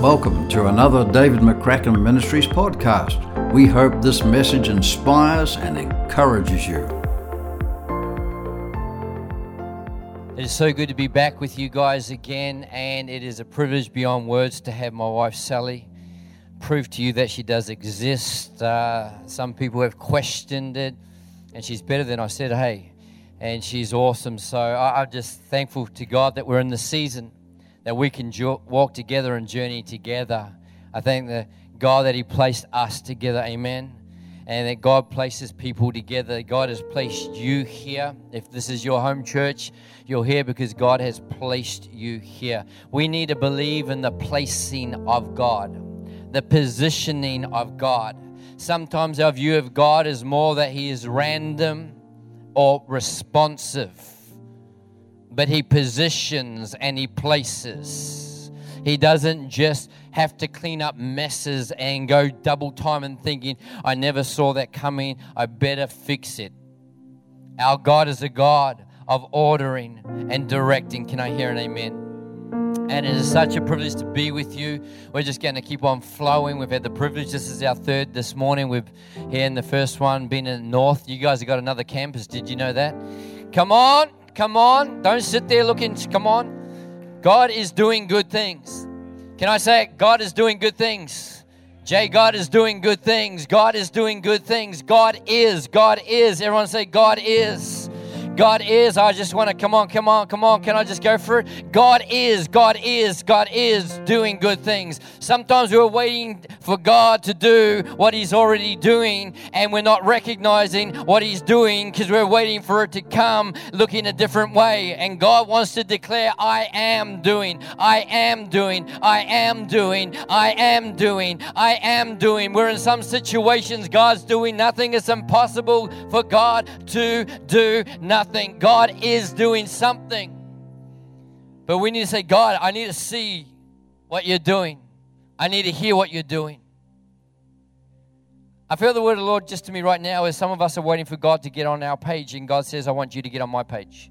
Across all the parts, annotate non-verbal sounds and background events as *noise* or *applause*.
Welcome to another David McCracken Ministries podcast. We hope this message inspires and encourages you. It is so good to be back with you guys again, and it is a privilege beyond words to have my wife Sally prove to you that she does exist. Uh, some people have questioned it, and she's better than I said, hey, and she's awesome. So I, I'm just thankful to God that we're in the season that we can jo- walk together and journey together. I thank the God that He placed us together, amen. And that God places people together. God has placed you here. If this is your home church, you're here because God has placed you here. We need to believe in the placing of God, the positioning of God. Sometimes our view of God is more that He is random or responsive but he positions and he places. He doesn't just have to clean up messes and go double time and thinking, I never saw that coming, I better fix it. Our God is a God of ordering and directing. Can I hear an amen? And it is such a privilege to be with you. We're just going to keep on flowing. We've had the privilege. This is our third this morning. We've here in the first one been in the north. You guys have got another campus. Did you know that? Come on. Come on. Don't sit there looking. Come on. God is doing good things. Can I say it? God is doing good things. Jay, God is doing good things. God is doing good things. God is. God is. Everyone say, God is. God is. I just want to come on, come on, come on. Can I just go for it? God is, God is, God is doing good things. Sometimes we're waiting for God to do what He's already doing, and we're not recognizing what He's doing because we're waiting for it to come looking a different way. And God wants to declare, I am doing, I am doing, I am doing, I am doing, I am doing. We're in some situations, God's doing nothing. It's impossible for God to do nothing God is doing something. But we need to say, God, I need to see what you're doing. I need to hear what you're doing. I feel the word of the Lord just to me right now is some of us are waiting for God to get on our page, and God says, I want you to get on my page.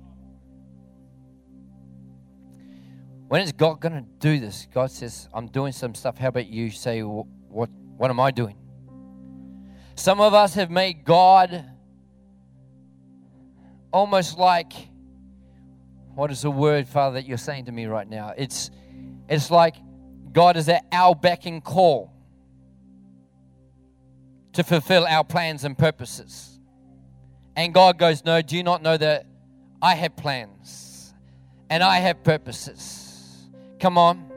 When is God going to do this? God says, I'm doing some stuff. How about you say, What, what am I doing? Some of us have made God almost like what is the word, Father, that you're saying to me right now? It's it's like God is at our beck and call to fulfill our plans and purposes. And God goes, No, do you not know that I have plans and I have purposes? Come on.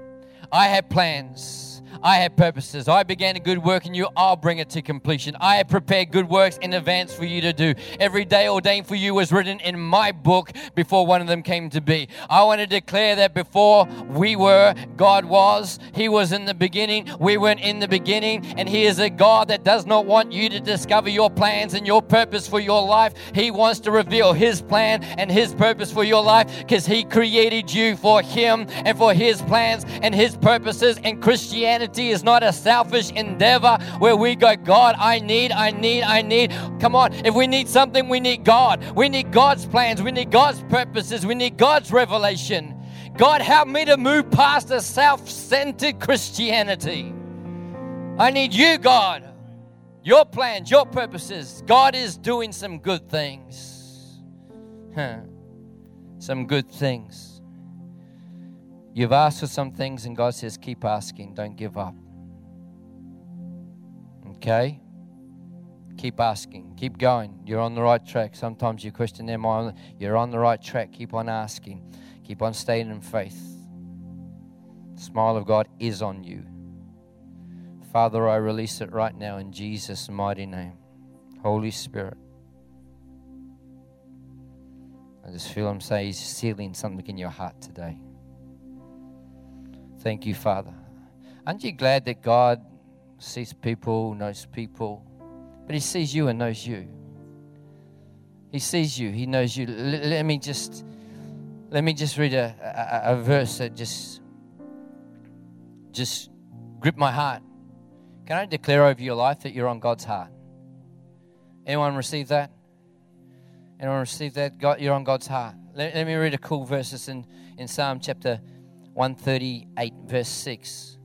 I have plans I have purposes. I began a good work in you, I'll bring it to completion. I have prepared good works in advance for you to do. Every day ordained for you was written in my book before one of them came to be. I want to declare that before we were, God was. He was in the beginning. We weren't in the beginning. And He is a God that does not want you to discover your plans and your purpose for your life. He wants to reveal His plan and His purpose for your life because He created you for Him and for His plans and His purposes. And Christianity Christianity is not a selfish endeavor where we go, God, I need, I need, I need. Come on, if we need something, we need God. We need God's plans, we need God's purposes, we need God's revelation. God, help me to move past a self centered Christianity. I need you, God. Your plans, your purposes. God is doing some good things. Huh. Some good things. You've asked for some things, and God says, keep asking, don't give up. Okay? Keep asking, keep going. You're on the right track. Sometimes you question them, you're on the right track. Keep on asking, keep on staying in faith. The smile of God is on you. Father, I release it right now in Jesus' mighty name. Holy Spirit. I just feel Him say He's sealing something in your heart today. Thank you, Father. Aren't you glad that God sees people, knows people, but He sees you and knows you? He sees you. He knows you. Let, let me just let me just read a, a, a verse that just just grip my heart. Can I declare over your life that you're on God's heart? Anyone receive that? Anyone receive that? God, you're on God's heart. Let, let me read a cool verse. In, in Psalm chapter 138, verse 6.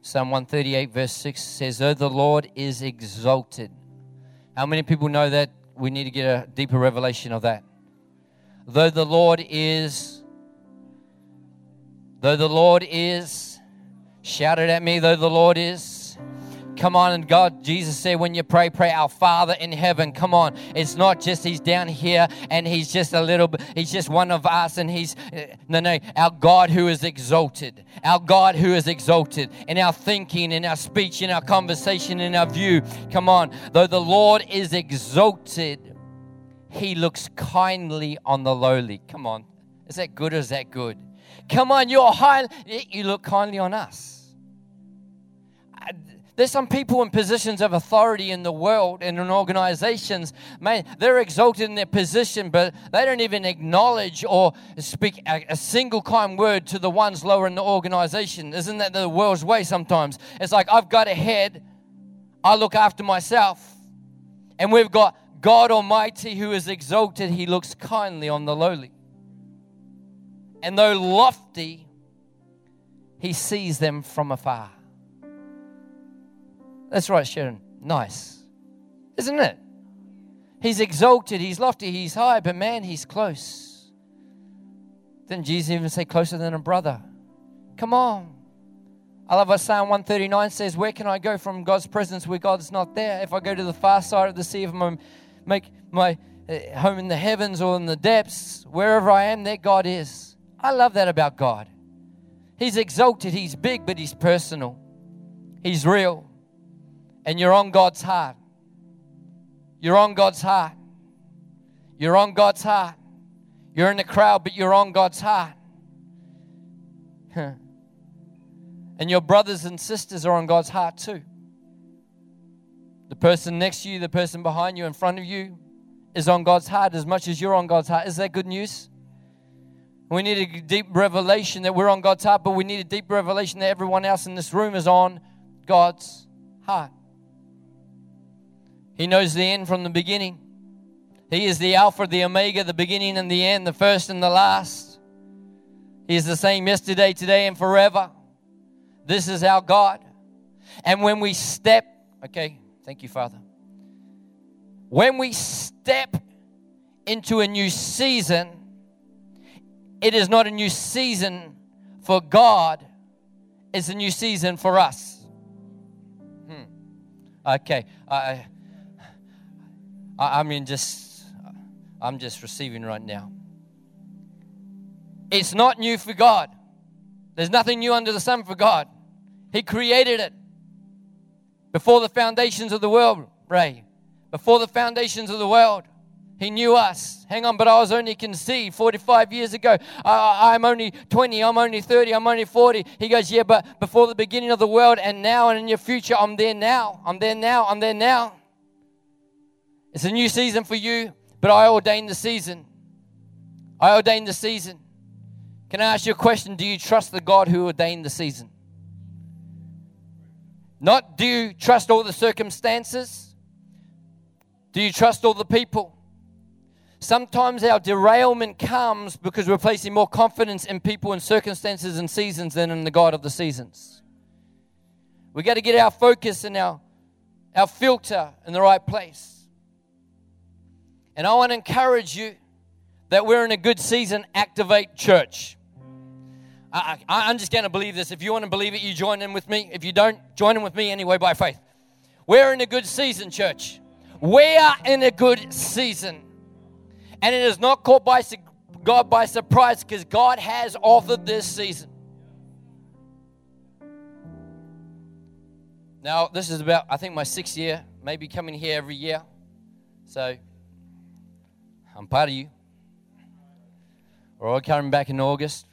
Psalm 138, verse 6 says, Though the Lord is exalted. How many people know that we need to get a deeper revelation of that? Though the Lord is, though the Lord is, shout it at me, though the Lord is Come on, and God, Jesus said, when you pray, pray our Father in heaven. Come on. It's not just He's down here and He's just a little He's just one of us and He's, uh, no, no, our God who is exalted. Our God who is exalted in our thinking, in our speech, in our conversation, in our view. Come on. Though the Lord is exalted, He looks kindly on the lowly. Come on. Is that good or is that good? Come on, you're high. You look kindly on us. There's some people in positions of authority in the world and in organizations, man, they're exalted in their position, but they don't even acknowledge or speak a, a, single kind word to the ones lower in the organization. Isn't that the world's way sometimes? It's like, I've got a head, I look after myself. And we've got God Almighty who is exalted, He looks kindly on the lowly. And though lofty, He sees them from afar. That's right, Sharon. Nice. Isn't it? He's exalted, he's lofty, he's high, but man, he's close. Didn't Jesus even say closer than a brother? Come on. I love what Psalm 139 says, Where can I go from God's presence where God's not there? If I go to the far side of the sea, if I make my uh, home in the heavens or in the depths, wherever I am, there God is. I love that about God. He's exalted, He's big, but He's personal, He's real and you're on God's heart. You're on God's heart. You're on God's heart. You're in the crowd, but you're on God's heart. *laughs* and your brothers and sisters are on God's heart too. The person next to you, the person behind you, in front of you, is on God's heart as much as you're on God's heart. Is that good news? We need a deep revelation that we're on God's heart, but we need a deep revelation that everyone else in this room is on God's heart. He knows the end from the beginning. He is the Alpha, the Omega, the beginning and the end, the first and the last. He is the same yesterday, today, and forever. This is our God. And when we step, okay, thank you, Father. When we step into a new season, it is not a new season for God, it's a new season for us. Hmm. Okay. Uh, I, I mean, just, I'm just receiving right now. It's not new for God. There's nothing new under the sun for God. He created it before the foundations of the world, Ray. Before the foundations of the world. He knew us. Hang on, but I was only conceived 45 years ago. I, am only 20, I'm only 30, I'm only 40. He goes, Yeah, but before the beginning of the world and now and in your future, I'm there now. I'm there now. I'm there now. It's a new season for you, but I ordained the season. I ordained the season. Can I ask you a question? Do you trust the God who ordained the season? Not do you trust all the circumstances? Do you trust all the people? Sometimes our derailment comes because we're placing more confidence in people and circumstances and seasons than in the God of the seasons. We got to get our focus and our, our filter in the right place. And I want to encourage you that we're in a good season. Activate church. I, am just going to believe this. If you want to believe it, you join in with me. If you don't, join in with me anyway by faith. We're in a good season, church. We are in a good season. And it is not caught by God by surprise because God has offered this season. Now, this is about, I think, my sixth year, maybe coming here every year. So I'm part of you. We're all coming back in August.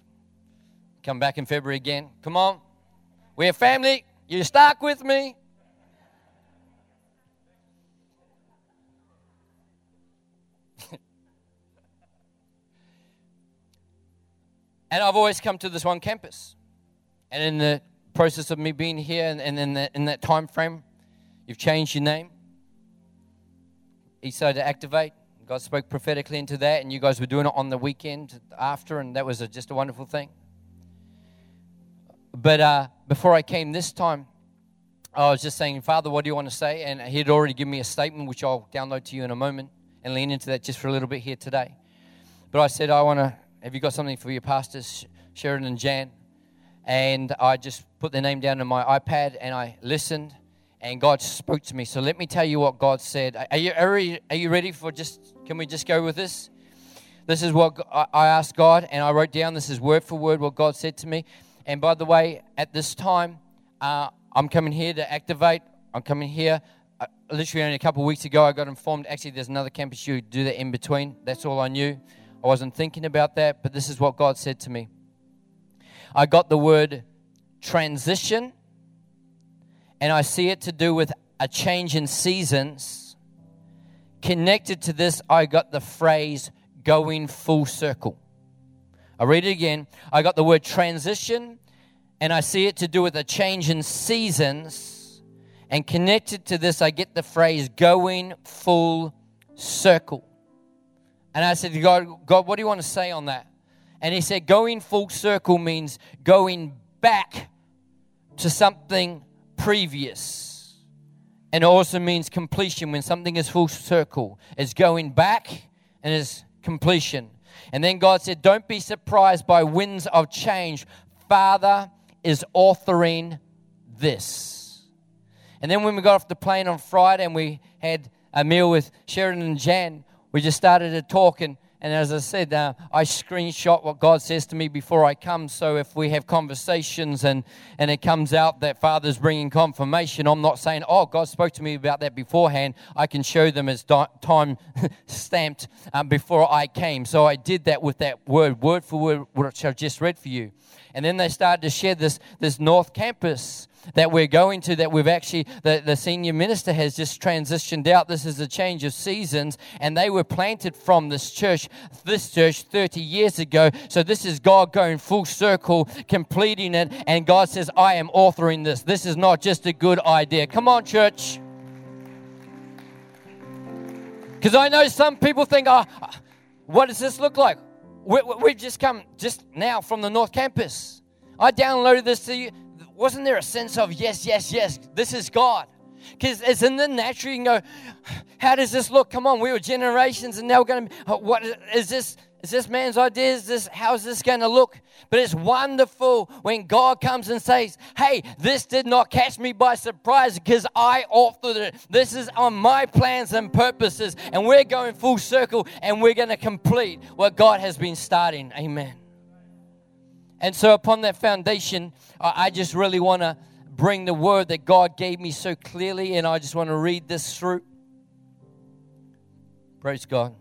Come back in February again. Come on. We're family. You stuck with me. *laughs* and I've always come to this one campus. And in the process of me being here and, and in, the, in that time frame, you've changed your name. Eastside to activate. God spoke prophetically into that, and you guys were doing it on the weekend after, and that was a, just a wonderful thing. But uh, before I came this time, I was just saying, Father, what do you want to say? And he had already given me a statement, which I'll download to you in a moment and lean into that just for a little bit here today. But I said, I want to, have you got something for your pastors, Sheridan and Jan? And I just put their name down on my iPad and I listened and God spoke to me. So let me tell you what God said. Are you, are you, are you ready for just, can we just go with this? This is what I asked God, and I wrote down this is word for word what God said to me. And by the way, at this time, uh, I'm coming here to activate. I'm coming here. Uh, literally only a couple of weeks ago, I got informed actually there's another campus you do that in between. That's all I knew. I wasn't thinking about that, but this is what God said to me. I got the word transition, and I see it to do with a change in seasons. Connected to this, I got the phrase going full circle. I read it again. I got the word transition, and I see it to do with a change in seasons. And connected to this, I get the phrase going full circle. And I said God, God, what do you want to say on that? And he said, going full circle means going back to something previous. And it also means completion. When something is full circle, it's going back and is completion. And then God said, Don't be surprised by winds of change. Father is authoring this. And then when we got off the plane on Friday and we had a meal with Sheridan and Jan, we just started to talk. And and as I said, uh, I screenshot what God says to me before I come. So if we have conversations and, and it comes out that Father's bringing confirmation, I'm not saying, oh, God spoke to me about that beforehand. I can show them as time *laughs* stamped um, before I came. So I did that with that word, word for word, which I've just read for you. And then they started to share this, this North Campus that we're going to, that we've actually, the, the senior minister has just transitioned out. This is a change of seasons, and they were planted from this church, this church 30 years ago. So this is God going full circle, completing it, and God says, I am authoring this. This is not just a good idea. Come on, church. Because I know some people think, oh, what does this look like? We, we just come just now from the North Campus. I downloaded this to you wasn't there a sense of, yes, yes, yes, this is God? Because it's in the natural, you can go, how does this look? Come on, we were generations and now we're going to, uh, what is this? Is this man's idea? Is this, how's this going to look? But it's wonderful when God comes and says, Hey, this did not catch me by surprise because I authored it. This is on my plans and purposes. And we're going full circle and we're going to complete what God has been starting. Amen. And so, upon that foundation, uh, I just really want to bring the word that God gave me so clearly, and I just want to read this through. Praise God.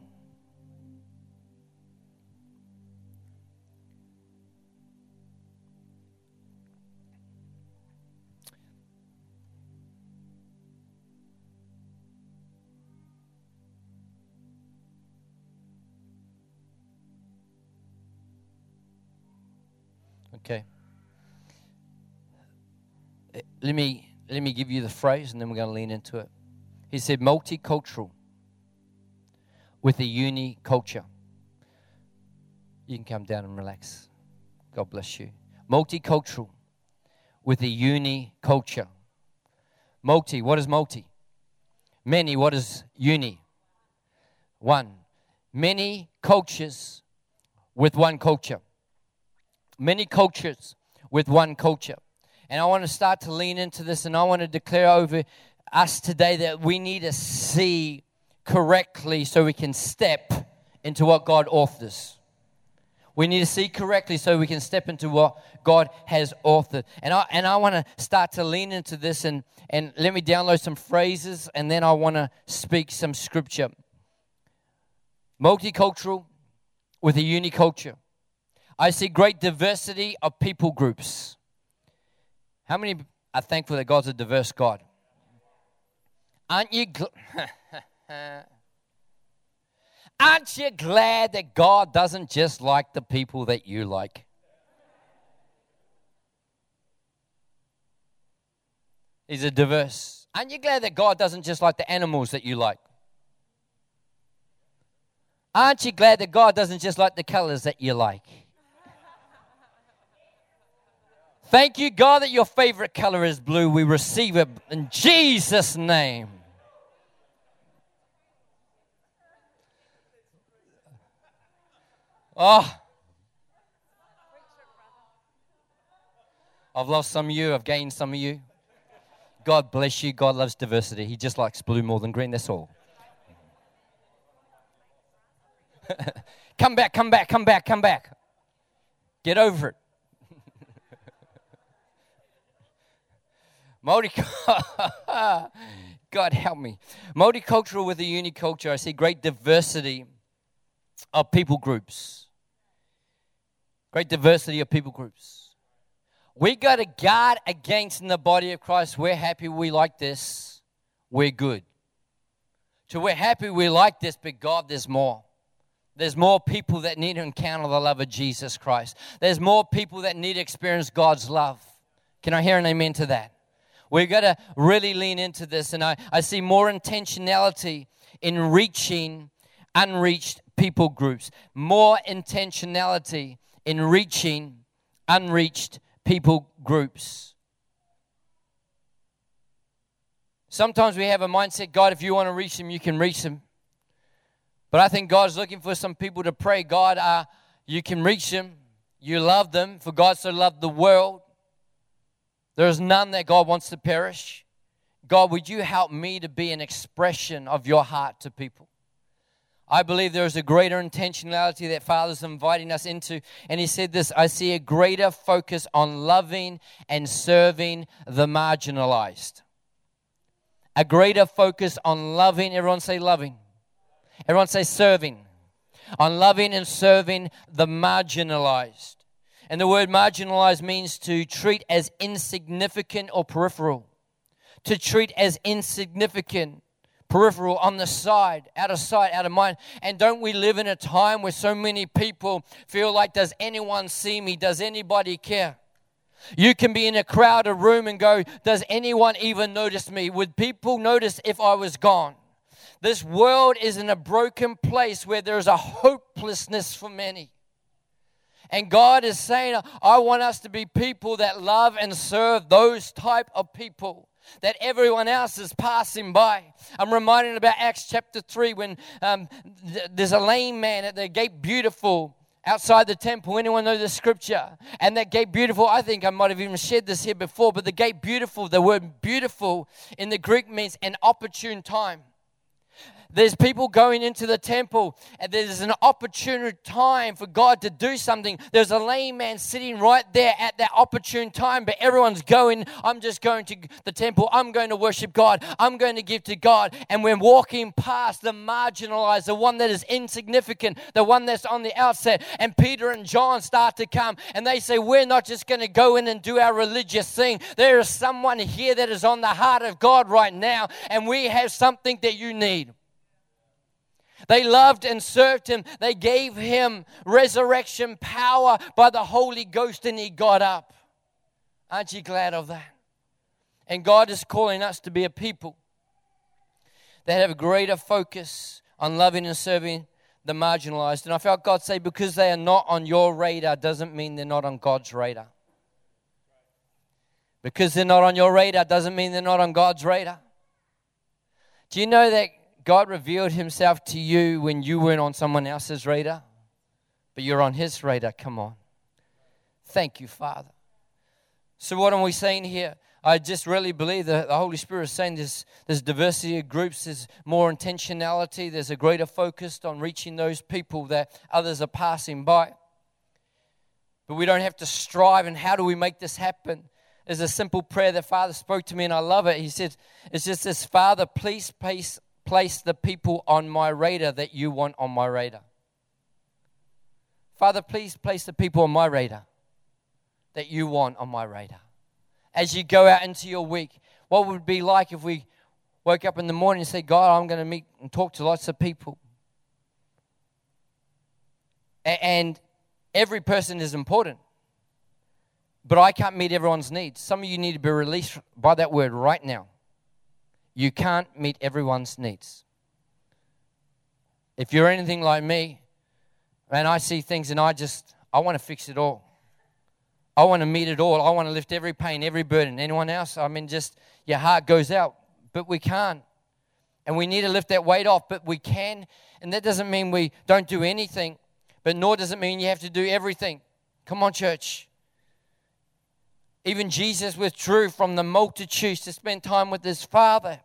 Okay. Uh, let me let me give you the phrase and then we're going to lean into it. He said multicultural with a uni culture. You can come down and relax. God bless you. Multicultural with a uni culture. Multi, what is multi? Many, what is uni? One. Many cultures with one culture many cultures with one culture. And I want to start to lean into this and I want to declare over us today that we need to see correctly so we can step into what God offers. We need to see correctly so we can step into what God has authored. And I, and I want to start to lean into this and, and let me download some phrases and then I want to speak some scripture. Multicultural with a uniculture. I see great diversity of people groups. How many are thankful that God's a diverse God? Aren't you gl- *laughs* Aren't you glad that God doesn't just like the people that you like? He's a diverse. Aren't you glad that God doesn't just like the animals that you like? Aren't you glad that God doesn't just like the colors that you like? Thank you, God, that your favorite color is blue. We receive it in Jesus' name. Oh. I've lost some of you, I've gained some of you. God bless you. God loves diversity. He just likes blue more than green, that's all. *laughs* come back, come back, come back, come back. Get over it. Multicultural. *laughs* God help me. Multicultural with a uniculture. I see great diversity of people groups. Great diversity of people groups. We got to guard against in the body of Christ. We're happy we like this. We're good. So we're happy we like this, but God, there's more. There's more people that need to encounter the love of Jesus Christ. There's more people that need to experience God's love. Can I hear an amen to that? We've got to really lean into this. And I, I see more intentionality in reaching unreached people groups, more intentionality in reaching unreached people groups. Sometimes we have a mindset God, if you want to reach them, you can reach them. But I think God's looking for some people to pray God, uh, you can reach them, you love them, for God so loved the world. There is none that God wants to perish. God, would you help me to be an expression of your heart to people? I believe there is a greater intentionality that Father's inviting us into. And He said this I see a greater focus on loving and serving the marginalized. A greater focus on loving, everyone say loving. Everyone say serving. On loving and serving the marginalized. And the word marginalized means to treat as insignificant or peripheral. To treat as insignificant peripheral, on the side, out of sight, out of mind. And don't we live in a time where so many people feel like, does anyone see me? Does anybody care? You can be in a crowded room and go, Does anyone even notice me? Would people notice if I was gone? This world is in a broken place where there's a hopelessness for many. And God is saying, I want us to be people that love and serve those type of people that everyone else is passing by. I'm reminded about Acts chapter 3 when um, th- there's a lame man at the gate beautiful outside the temple. Anyone know the scripture? And that gate beautiful, I think I might have even shared this here before, but the gate beautiful, the word beautiful in the Greek means an opportune time. There's people going into the temple, and there's an opportune time for God to do something. There's a lame man sitting right there at that opportune time, but everyone's going, I'm just going to the temple. I'm going to worship God. I'm going to give to God. And we're walking past the marginalized, the one that is insignificant, the one that's on the outset. And Peter and John start to come, and they say, We're not just going to go in and do our religious thing. There is someone here that is on the heart of God right now, and we have something that you need. They loved and served him. They gave him resurrection power by the Holy Ghost, and he got up. Aren't you glad of that? And God is calling us to be a people that have a greater focus on loving and serving the marginalized. And I felt God say, because they are not on your radar doesn't mean they're not on God's radar. Because they're not on your radar doesn't mean they're not on God's radar. Do you know that God revealed himself to you when you weren't on someone else's radar, but you're on his radar. Come on. Thank you, Father. So, what are we saying here? I just really believe that the Holy Spirit is saying there's, there's diversity of groups, there's more intentionality, there's a greater focus on reaching those people that others are passing by. But we don't have to strive, and how do we make this happen? There's a simple prayer that Father spoke to me, and I love it. He said, It's just this Father, please place place the people on my radar that you want on my radar. Father, please place the people on my radar that you want on my radar. As you go out into your week, what would it be like if we woke up in the morning and said, God, I'm going to meet and talk to lots of people? And every person is important, but I can't meet everyone's needs. Some of you need to be released by that word right now. You can't meet everyone's needs. If you're anything like me, and I see things and I just, I want to fix it all. I want to meet it all. I want to lift every pain, every burden. Anyone else? I mean, just your heart goes out, but we can't. And we need to lift that weight off, but we can. And that doesn't mean we don't do anything, but nor does it mean you have to do everything. Come on, church. Even Jesus withdrew from the multitudes to spend time with his Father.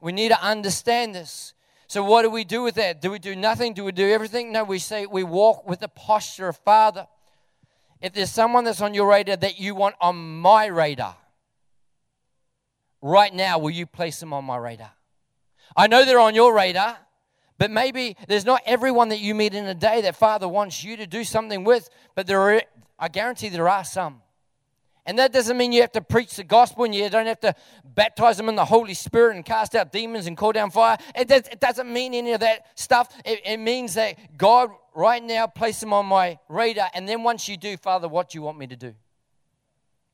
We need to understand this. So, what do we do with that? Do we do nothing? Do we do everything? No, we say we walk with the posture of Father. If there's someone that's on your radar that you want on my radar, right now, will you place them on my radar? I know they're on your radar, but maybe there's not everyone that you meet in a day that Father wants you to do something with, but there are, I guarantee there are some. And that doesn't mean you have to preach the gospel and you don't have to baptize them in the Holy Spirit and cast out demons and call down fire. It, does, it doesn't mean any of that stuff. It, it means that God, right now, place them on my radar. And then once you do, Father, what do you want me to do?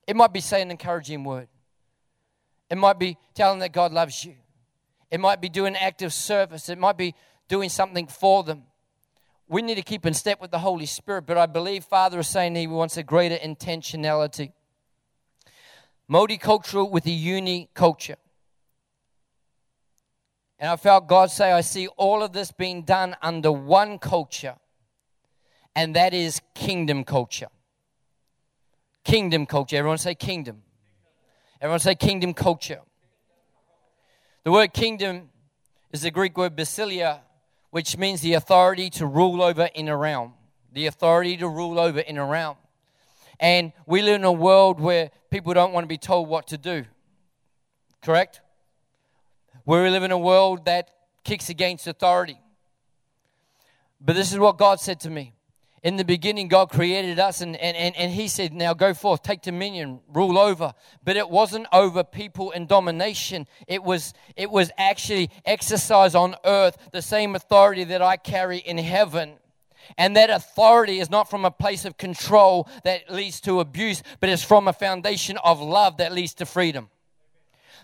It might be saying an encouraging word, it might be telling that God loves you, it might be doing active service, it might be doing something for them. We need to keep in step with the Holy Spirit, but I believe Father is saying He wants a greater intentionality multicultural with a uni culture. And I felt God say, I see all of this being done under one culture, and that is kingdom culture. Kingdom culture. Everyone say kingdom. Everyone say kingdom culture. The word kingdom is the Greek word basileia, which means the authority to rule over in a realm. The authority to rule over in a realm. And we live in a world where people don't want to be told what to do. Correct? Where we live in a world that kicks against authority. But this is what God said to me. In the beginning, God created us, and, and, and, and He said, Now go forth, take dominion, rule over. But it wasn't over people and domination. It was, it was actually exercise on earth, the same authority that I carry in heaven. And that authority is not from a place of control that leads to abuse, but it's from a foundation of love that leads to freedom.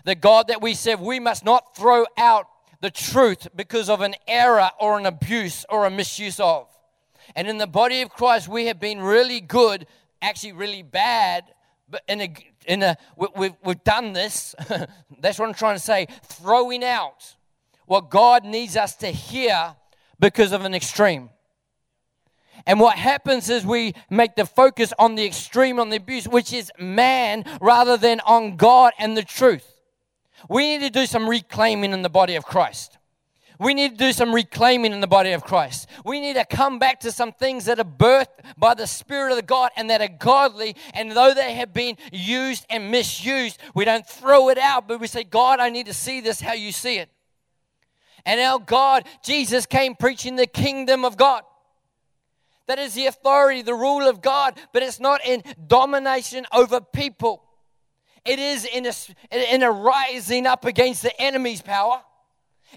The God that we serve, we must not throw out the truth because of an error or an abuse or a misuse of. And in the body of Christ, we have been really good, actually really bad, but in a, in a we, we've done this. *laughs* That's what I'm trying to say. Throwing out what God needs us to hear because of an extreme. And what happens is we make the focus on the extreme, on the abuse, which is man, rather than on God and the truth. We need to do some reclaiming in the body of Christ. We need to do some reclaiming in the body of Christ. We need to come back to some things that are birthed by the Spirit of God and that are godly. And though they have been used and misused, we don't throw it out, but we say, God, I need to see this how you see it. And our God, Jesus came preaching the kingdom of God. That is the authority, the rule of God, but it's not in domination over people. It is in a, in a rising up against the enemy's power.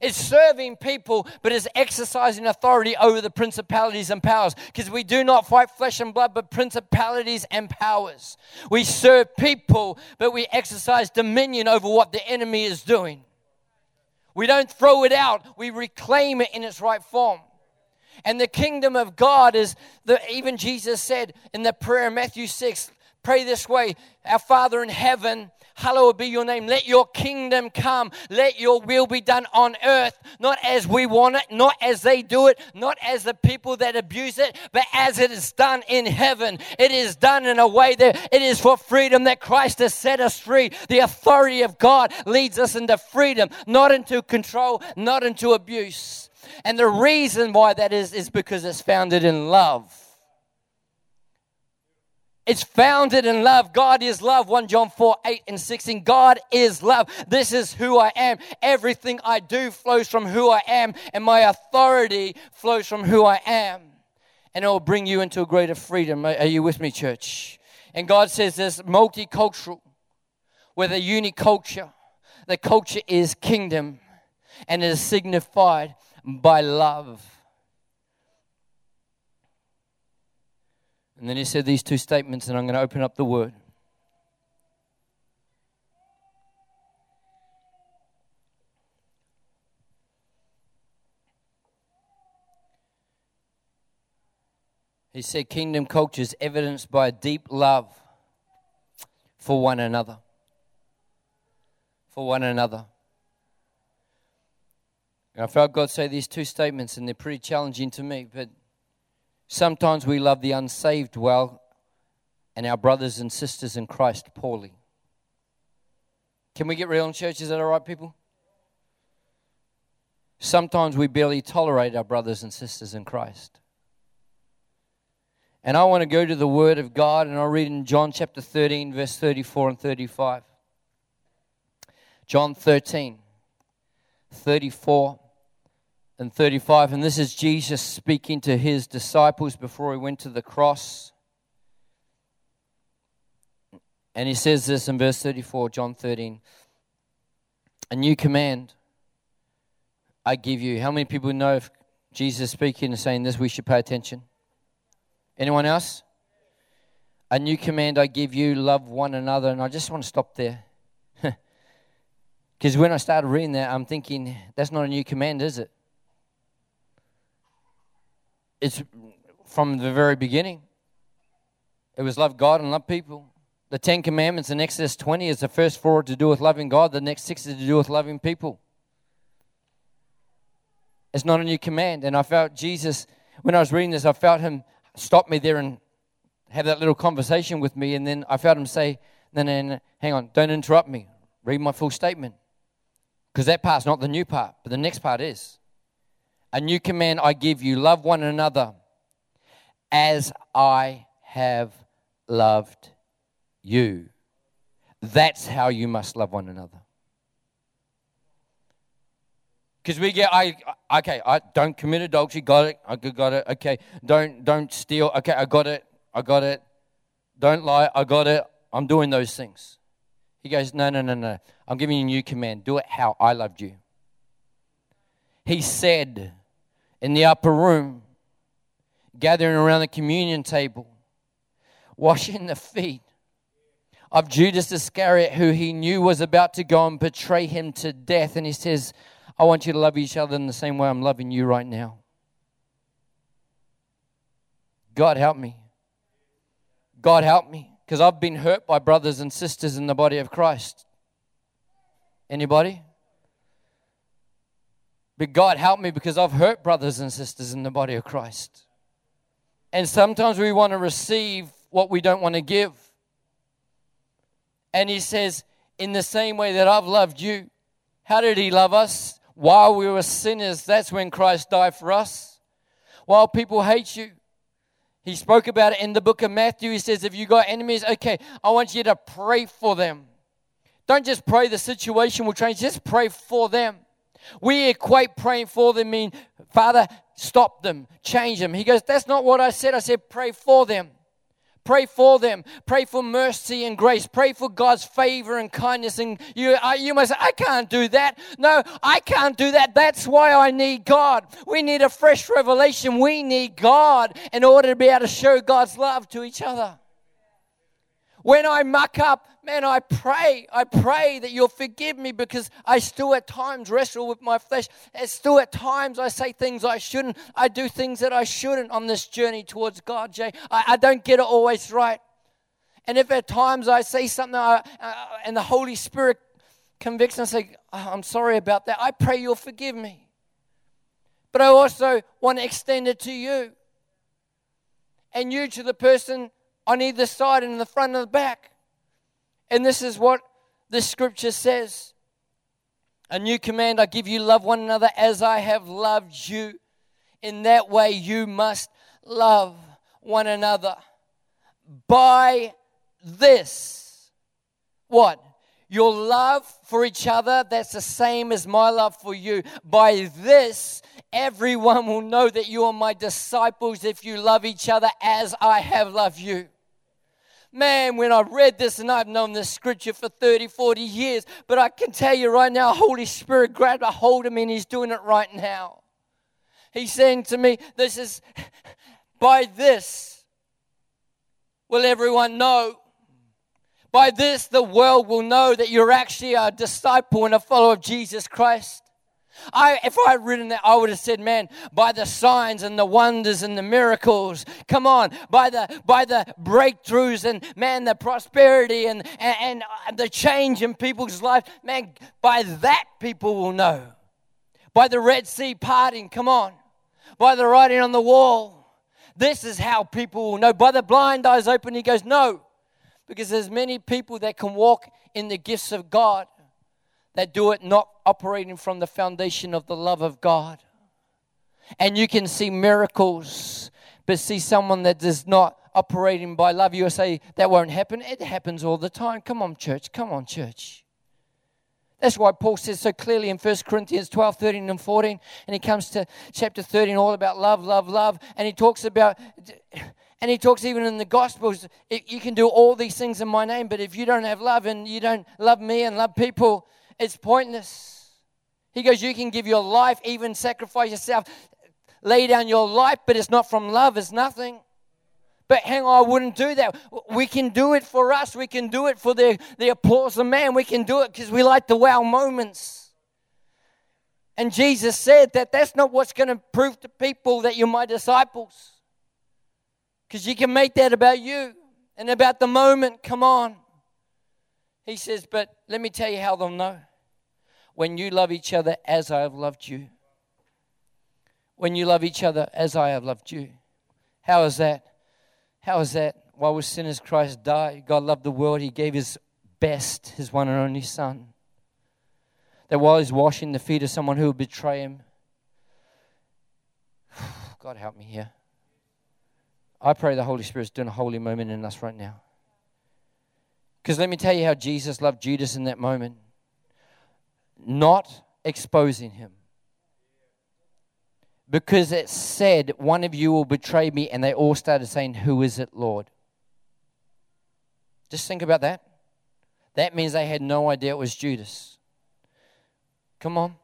It's serving people, but it's exercising authority over the principalities and powers. Because we do not fight flesh and blood, but principalities and powers. We serve people, but we exercise dominion over what the enemy is doing. We don't throw it out, we reclaim it in its right form. And the kingdom of God is the even Jesus said in the prayer Matthew 6, pray this way, our Father in heaven, hallowed be your name. Let your kingdom come. Let your will be done on earth, not as we want it, not as they do it, not as the people that abuse it, but as it is done in heaven. It is done in a way that it is for freedom that Christ has set us free. The authority of God leads us into freedom, not into control, not into abuse. And the reason why that is, is because it's founded in love. It's founded in love. God is love. 1 John 4 8 and 16. God is love. This is who I am. Everything I do flows from who I am, and my authority flows from who I am. And it will bring you into a greater freedom. Are you with me, church? And God says this multicultural with a unique culture. The culture is kingdom and it is signified by love. And then he said these two statements, and I'm going to open up the word. He said, Kingdom culture is evidenced by a deep love for one another. For one another. I felt God say these two statements, and they're pretty challenging to me. But sometimes we love the unsaved well and our brothers and sisters in Christ poorly. Can we get real in church? Is that all right, people? Sometimes we barely tolerate our brothers and sisters in Christ. And I want to go to the Word of God, and I'll read in John chapter 13, verse 34 and 35. John 13, 34 and 35. And this is Jesus speaking to his disciples before he went to the cross. And he says this in verse 34, John 13 A new command I give you. How many people know if Jesus speaking and saying this, we should pay attention? Anyone else? A new command I give you love one another. And I just want to stop there. *laughs* Because when I started reading that, I'm thinking, that's not a new command, is it? It's from the very beginning. It was love God and love people. The Ten Commandments in Exodus 20 is the first four to do with loving God, the next six is to do with loving people. It's not a new command. And I felt Jesus, when I was reading this, I felt him stop me there and have that little conversation with me. And then I felt him say, no, no, no, hang on, don't interrupt me. Read my full statement. Because that part's not the new part, but the next part is. A new command I give you love one another as I have loved you. That's how you must love one another. Because we get, I okay, I don't commit adultery. Got it. I got it. Okay, don't don't steal. Okay, I got it. I got it. Don't lie. I got it. I'm doing those things. He goes, no, no, no, no. I'm giving you a new command. Do it how I loved you. He said in the upper room, gathering around the communion table, washing the feet of Judas Iscariot, who he knew was about to go and betray him to death. And he says, I want you to love each other in the same way I'm loving you right now. God help me. God help me. Because I've been hurt by brothers and sisters in the body of Christ. Anybody? But God help me because I've hurt brothers and sisters in the body of Christ. And sometimes we want to receive what we don't want to give. And he says, In the same way that I've loved you, how did he love us? While we were sinners, that's when Christ died for us. While people hate you, he spoke about it in the book of Matthew. He says, If you got enemies, okay, I want you to pray for them. Don't just pray the situation will change, just pray for them. We equate praying for them mean, Father, stop them, change them. He goes, That's not what I said. I said, pray for them. Pray for them. Pray for mercy and grace. Pray for God's favor and kindness. And you, uh, you must say, I can't do that. No, I can't do that. That's why I need God. We need a fresh revelation. We need God in order to be able to show God's love to each other. When I muck up, man, I pray. I pray that you'll forgive me because I still at times wrestle with my flesh. And still at times I say things I shouldn't. I do things that I shouldn't on this journey towards God, Jay. I, I don't get it always right. And if at times I say something uh, uh, and the Holy Spirit convicts and say, oh, I'm sorry about that, I pray you'll forgive me. But I also want to extend it to you. And you to the person on either side and in the front and the back. And this is what the scripture says A new command I give you love one another as I have loved you. In that way, you must love one another. By this, what? Your love for each other, that's the same as my love for you. By this, everyone will know that you are my disciples if you love each other as I have loved you. Man, when I read this, and I've known this scripture for 30, 40 years, but I can tell you right now, Holy Spirit grabbed a hold of me and He's doing it right now. He's saying to me, This is by this will everyone know. By this, the world will know that you're actually a disciple and a follower of Jesus Christ. I, if I had written that, I would have said, man, by the signs and the wonders and the miracles, come on, by the by the breakthroughs and man, the prosperity and, and, and uh, the change in people's life, man, by that people will know. By the Red Sea parting, come on, by the writing on the wall. This is how people will know. By the blind eyes open, he goes, no, because there's many people that can walk in the gifts of God that do it not operating from the foundation of the love of God. And you can see miracles, but see someone that does not operating by love. You say that won't happen. It happens all the time. Come on, church. Come on, church. That's why Paul says so clearly in 1 Corinthians 12, 13, and 14. And he comes to chapter 13, all about love, love, love. And he talks about, and he talks even in the Gospels, you can do all these things in my name, but if you don't have love and you don't love me and love people, it's pointless. He goes, You can give your life, even sacrifice yourself, lay down your life, but it's not from love, it's nothing. But hang on, I wouldn't do that. We can do it for us. We can do it for the, the applause of man. We can do it because we like the wow moments. And Jesus said that that's not what's going to prove to people that you're my disciples. Because you can make that about you and about the moment. Come on. He says, But let me tell you how they'll know. When you love each other as I have loved you. When you love each other as I have loved you. How is that? How is that? While we're sinners, Christ died. God loved the world. He gave his best, his one and only Son. That while he's washing the feet of someone who would betray him, *sighs* God help me here. I pray the Holy Spirit's doing a holy moment in us right now. Because let me tell you how Jesus loved Judas in that moment. Not exposing him. Because it said, One of you will betray me, and they all started saying, Who is it, Lord? Just think about that. That means they had no idea it was Judas. Come on.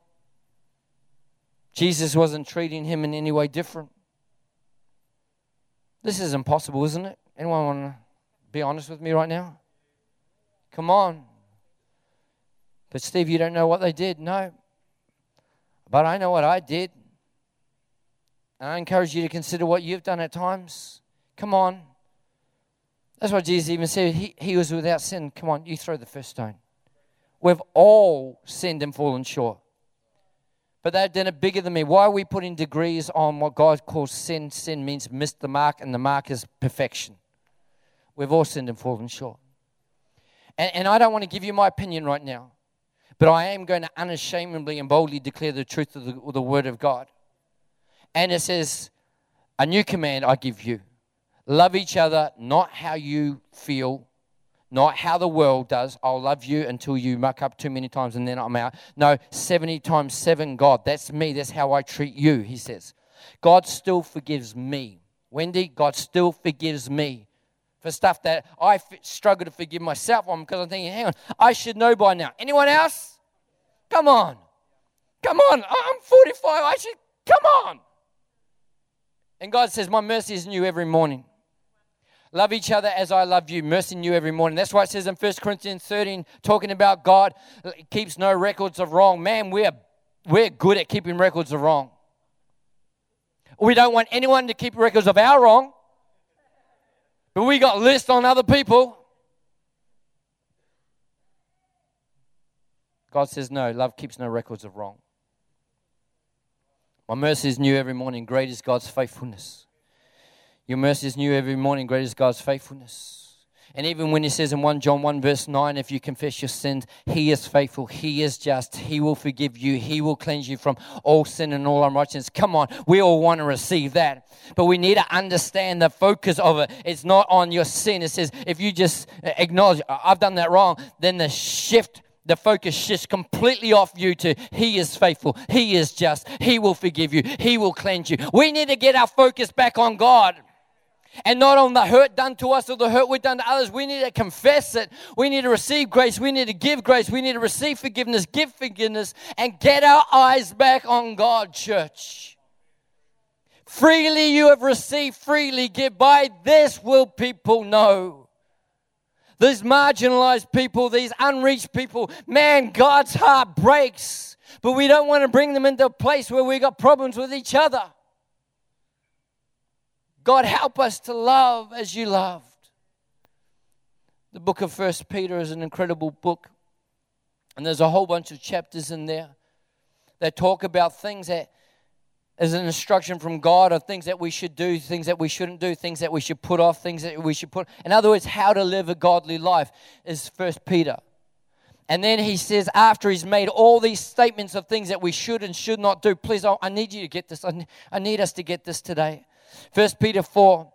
Jesus wasn't treating him in any way different. This is impossible, isn't it? Anyone want to be honest with me right now? Come on. But Steve, you don't know what they did. No. But I know what I did. And I encourage you to consider what you've done at times. Come on. That's what Jesus even said. He, he was without sin. Come on, you throw the first stone. We've all sinned and fallen short. But they've done it bigger than me. Why are we putting degrees on what God calls sin? Sin means missed the mark, and the mark is perfection. We've all sinned and fallen short. And, and I don't want to give you my opinion right now, but I am going to unashamedly and boldly declare the truth of the, the Word of God. And it says, A new command I give you love each other, not how you feel, not how the world does. I'll love you until you muck up too many times and then I'm out. No, 70 times 7, God. That's me. That's how I treat you, he says. God still forgives me. Wendy, God still forgives me for stuff that I f- struggle to forgive myself on because I'm thinking, hang on, I should know by now. Anyone else? Come on. Come on. I'm 45. I should, come on. And God says, My mercy is new every morning. Love each other as I love you. Mercy new every morning. That's why it says in 1 Corinthians 13, talking about God keeps no records of wrong. Man, we're, we're good at keeping records of wrong. We don't want anyone to keep records of our wrong. But we got lists on other people. God says, No, love keeps no records of wrong. My mercy is new every morning. Great is God's faithfulness. Your mercy is new every morning. Great is God's faithfulness. And even when he says in 1 John 1, verse 9, if you confess your sins, he is faithful, he is just, he will forgive you, he will cleanse you from all sin and all unrighteousness. Come on, we all want to receive that. But we need to understand the focus of it. It's not on your sin. It says, if you just acknowledge, I've done that wrong, then the shift the focus shifts completely off you to He is faithful, He is just, He will forgive you, He will cleanse you. We need to get our focus back on God and not on the hurt done to us or the hurt we've done to others. We need to confess it. We need to receive grace. We need to give grace. We need to receive forgiveness, give forgiveness, and get our eyes back on God, church. Freely you have received, freely give. By this will people know these marginalized people, these unreached people. Man, God's heart breaks, but we don't want to bring them into a place where we got problems with each other. God, help us to love as you loved. The book of First Peter is an incredible book, and there's a whole bunch of chapters in there that talk about things that as an instruction from God of things that we should do, things that we shouldn't do, things that we should put off, things that we should put. In other words, how to live a godly life is First Peter. And then he says, after he's made all these statements of things that we should and should not do, please, oh, I need you to get this. I need us to get this today. First Peter 4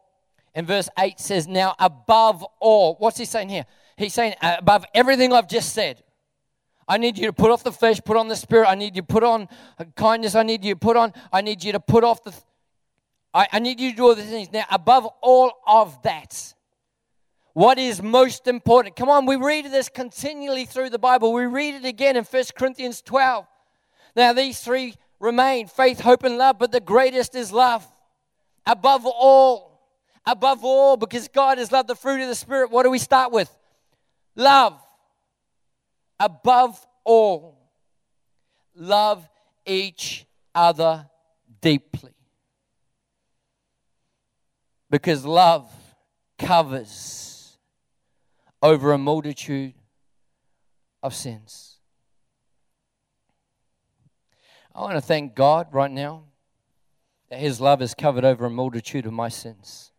and verse 8 says, Now above all, what's he saying here? He's saying, uh, above everything I've just said, I need you to put off the flesh, put on the spirit. I need you to put on uh, kindness. I need you to put on, I need you to put off the, I, I need you to do all these things. Now, above all of that, what is most important? Come on, we read this continually through the Bible. We read it again in 1 Corinthians 12. Now, these three remain faith, hope, and love, but the greatest is love. Above all, above all, because God has loved the fruit of the Spirit, what do we start with? Love above all, love each other deeply. Because love covers over a multitude of sins. I want to thank God right now that His love has covered over a multitude of my sins.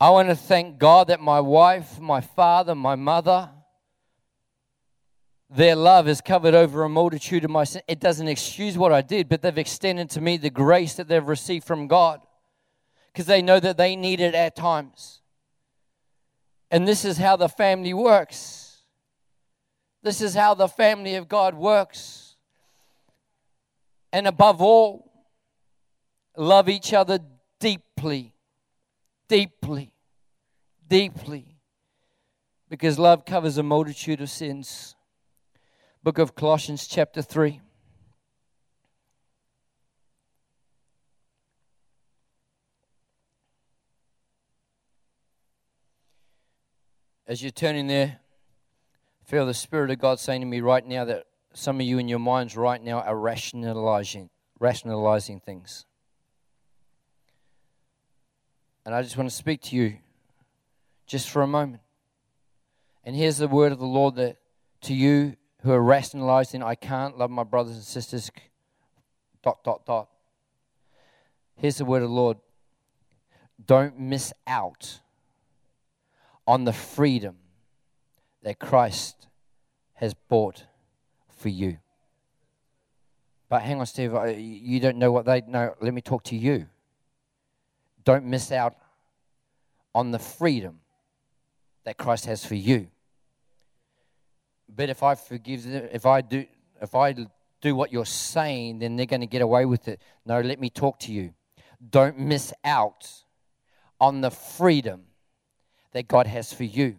I want to thank God that my wife, my father, my mother, their love has covered over a multitude of my sins. It doesn't excuse what I did, but they've extended to me the grace that they've received from God because they know that they need it at times. And this is how the family works. This is how the family of God works. And above all, love each other deeply, deeply, deeply. Because love covers a multitude of sins book of Colossians, chapter 3. As you're turning there, feel the Spirit of God saying to me right now that some of you in your minds right now are rationalizing, rationalizing things. And I just want to speak to you just for a moment. And here's the word of the Lord that to you who are rationalizing, I can't love my brothers and sisters, dot, dot, dot. Here's the word of the Lord don't miss out on the freedom that Christ has bought for you. But hang on, Steve, you don't know what they know. Let me talk to you. Don't miss out on the freedom that Christ has for you. But if I forgive them, if I do, if I do what you're saying, then they're going to get away with it. No, let me talk to you. Don't miss out on the freedom that God has for you.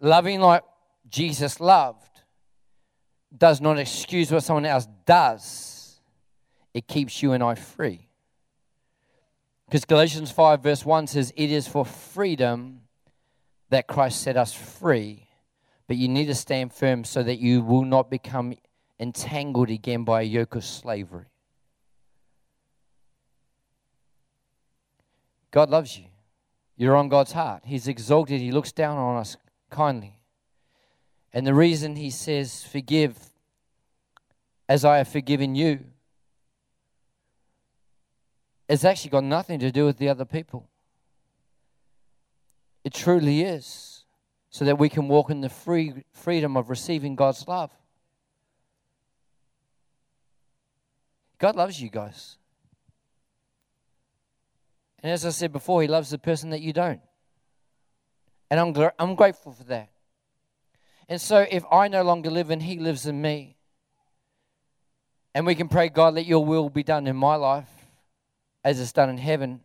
Loving like Jesus loved does not excuse what someone else does, it keeps you and I free. Because Galatians 5, verse 1 says, It is for freedom that Christ set us free but you need to stand firm so that you will not become entangled again by a yoke of slavery. God loves you. You're on God's heart. He's exalted. He looks down on us kindly. And the reason He says, Forgive as I have forgiven you, it's actually got nothing to do with the other people. It truly is so that we can walk in the free freedom of receiving God's love. God loves you guys. And as I said before, He loves the person that you don't. And I'm, gr- I'm grateful for that. And so if I no longer live and He lives in me, and we can pray, God, let your will be done in my life as it's done in heaven,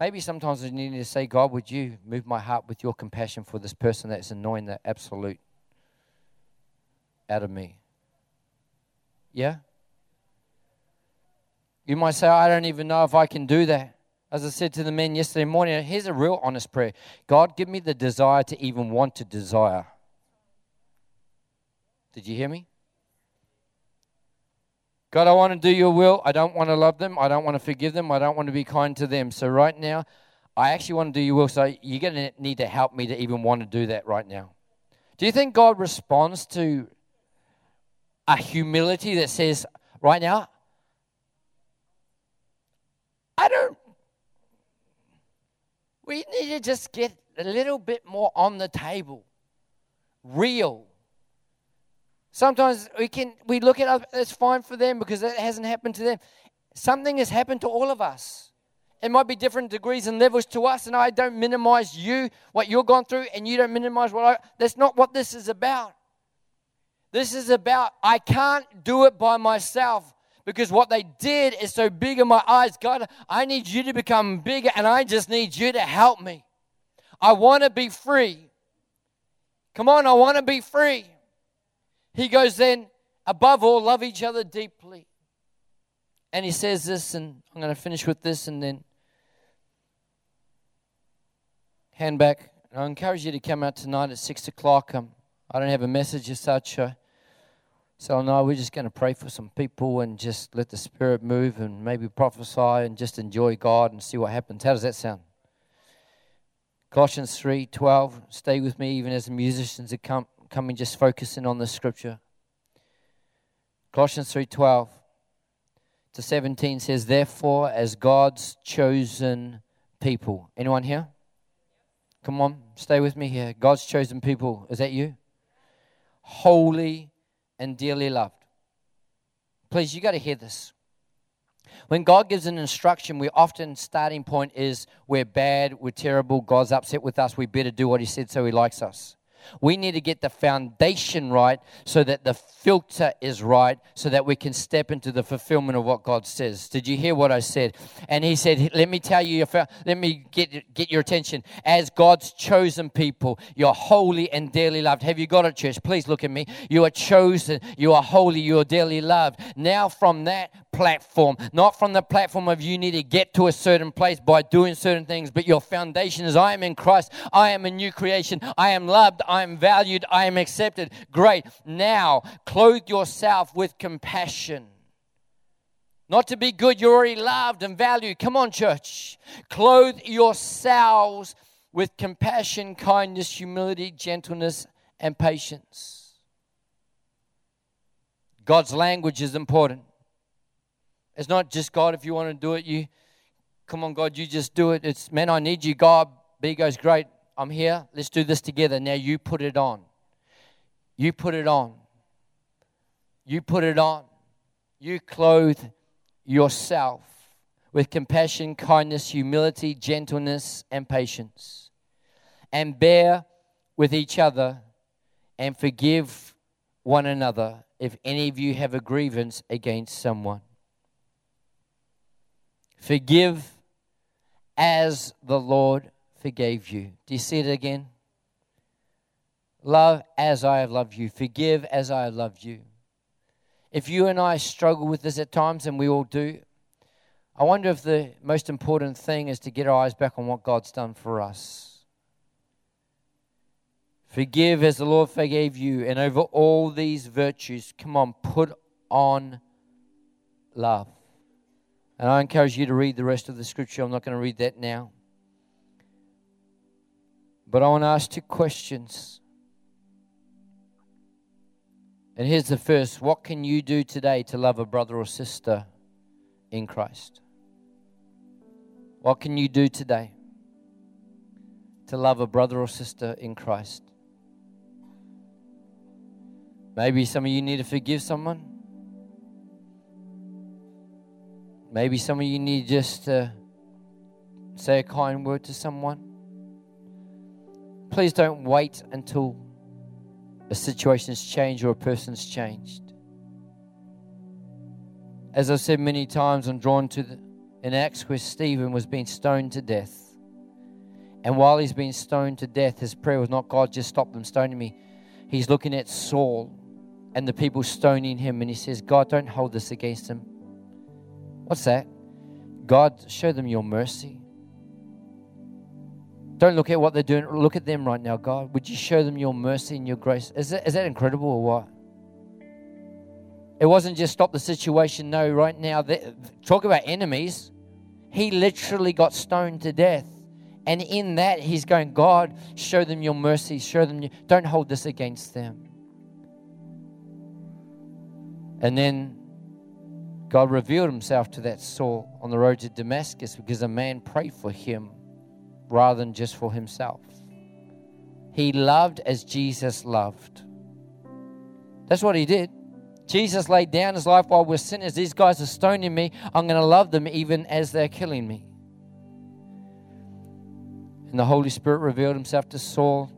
Maybe sometimes we need to say, God, would you move my heart with your compassion for this person that's annoying the absolute out of me? Yeah? You might say, I don't even know if I can do that. As I said to the men yesterday morning, here's a real honest prayer God, give me the desire to even want to desire. Did you hear me? God, I want to do your will. I don't want to love them. I don't want to forgive them. I don't want to be kind to them. So, right now, I actually want to do your will. So, you're going to need to help me to even want to do that right now. Do you think God responds to a humility that says, right now, I don't. We need to just get a little bit more on the table, real. Sometimes we can we look at it's fine for them because it hasn't happened to them. Something has happened to all of us. It might be different degrees and levels to us, and I don't minimize you, what you're going through, and you don't minimize what I. That's not what this is about. This is about I can't do it by myself because what they did is so big in my eyes. God, I need you to become bigger, and I just need you to help me. I want to be free. Come on, I want to be free. He goes, then, above all, love each other deeply. And he says this, and I'm going to finish with this and then hand back. And I encourage you to come out tonight at 6 o'clock. Um, I don't have a message as such. Uh, so, no, we're just going to pray for some people and just let the Spirit move and maybe prophesy and just enjoy God and see what happens. How does that sound? Colossians 3 12. Stay with me even as the musicians are come, coming, just focusing on the scripture. Colossians 3 12 to 17 says, Therefore, as God's chosen people. Anyone here? Come on, stay with me here. God's chosen people. Is that you? Holy and dearly loved. Please, you got to hear this. When God gives an instruction, we often starting point is we're bad, we're terrible, God's upset with us, we better do what He said so He likes us. We need to get the foundation right so that the filter is right so that we can step into the fulfillment of what God says. Did you hear what I said? And he said, Let me tell you, let me get, get your attention. As God's chosen people, you're holy and dearly loved. Have you got it, church? Please look at me. You are chosen, you are holy, you are dearly loved. Now, from that platform, not from the platform of you need to get to a certain place by doing certain things, but your foundation is I am in Christ, I am a new creation, I am loved, I am valued, I am accepted. Great. Now, clothe yourself with compassion. Not to be good, you're already loved and valued. Come on, church. Clothe yourselves with compassion, kindness, humility, gentleness, and patience. God's language is important. It's not just God, if you want to do it, you come on, God, you just do it. It's man, I need you, God. B goes, Great, I'm here. Let's do this together. Now you put it on. You put it on. You put it on. You clothe yourself with compassion, kindness, humility, gentleness, and patience. And bear with each other and forgive one another if any of you have a grievance against someone. Forgive as the Lord forgave you. Do you see it again? Love as I have loved you. Forgive as I have loved you. If you and I struggle with this at times, and we all do, I wonder if the most important thing is to get our eyes back on what God's done for us. Forgive as the Lord forgave you, and over all these virtues, come on, put on love. And I encourage you to read the rest of the scripture. I'm not going to read that now. But I want to ask two questions. And here's the first What can you do today to love a brother or sister in Christ? What can you do today to love a brother or sister in Christ? Maybe some of you need to forgive someone. Maybe some of you need just to say a kind word to someone. Please don't wait until a situation's changed or a person's changed. As I've said many times, I'm drawn to the, in Acts where Stephen was being stoned to death. And while he's being stoned to death, his prayer was not, God, just stop them stoning me. He's looking at Saul and the people stoning him, and he says, God, don't hold this against him. What's that? God, show them your mercy. Don't look at what they're doing. Look at them right now, God. Would you show them your mercy and your grace? Is that, is that incredible or what? It wasn't just stop the situation. No, right now, they, talk about enemies. He literally got stoned to death. And in that, he's going, God, show them your mercy. Show them, your, don't hold this against them. And then God revealed himself to that Saul on the road to Damascus because a man prayed for him rather than just for himself. He loved as Jesus loved. That's what he did. Jesus laid down his life while we're sinners. These guys are stoning me. I'm going to love them even as they're killing me. And the Holy Spirit revealed himself to Saul.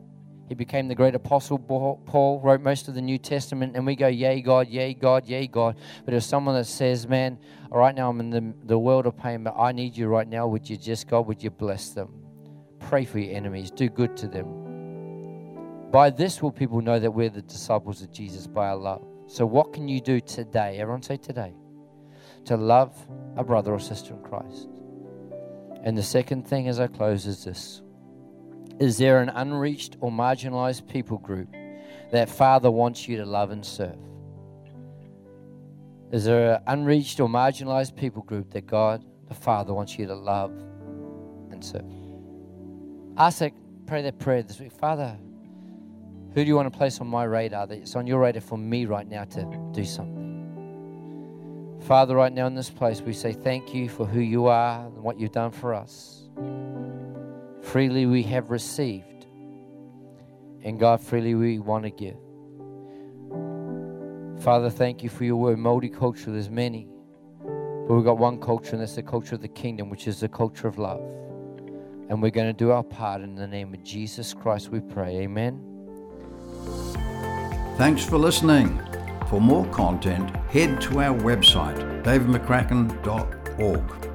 He became the great apostle. Paul wrote most of the New Testament, and we go, Yay, God, yay, God, yay, God. But if someone that says, Man, right now I'm in the, the world of pain, but I need you right now. Would you just, God, would you bless them? Pray for your enemies, do good to them. By this will people know that we're the disciples of Jesus by our love. So, what can you do today? Everyone say today. To love a brother or sister in Christ. And the second thing as I close is this Is there an unreached or marginalized people group that Father wants you to love and serve? Is there an unreached or marginalized people group that God, the Father, wants you to love and serve? Ask that, pray that prayer this week. Father, who do you want to place on my radar that's on your radar for me right now to do something? Father, right now in this place, we say thank you for who you are and what you've done for us. Freely we have received, and God, freely we want to give. Father, thank you for your word. Multicultural, there's many, but we've got one culture, and that's the culture of the kingdom, which is the culture of love. And we're going to do our part in the name of Jesus Christ, we pray. Amen. Thanks for listening. For more content, head to our website, davidmccracken.org.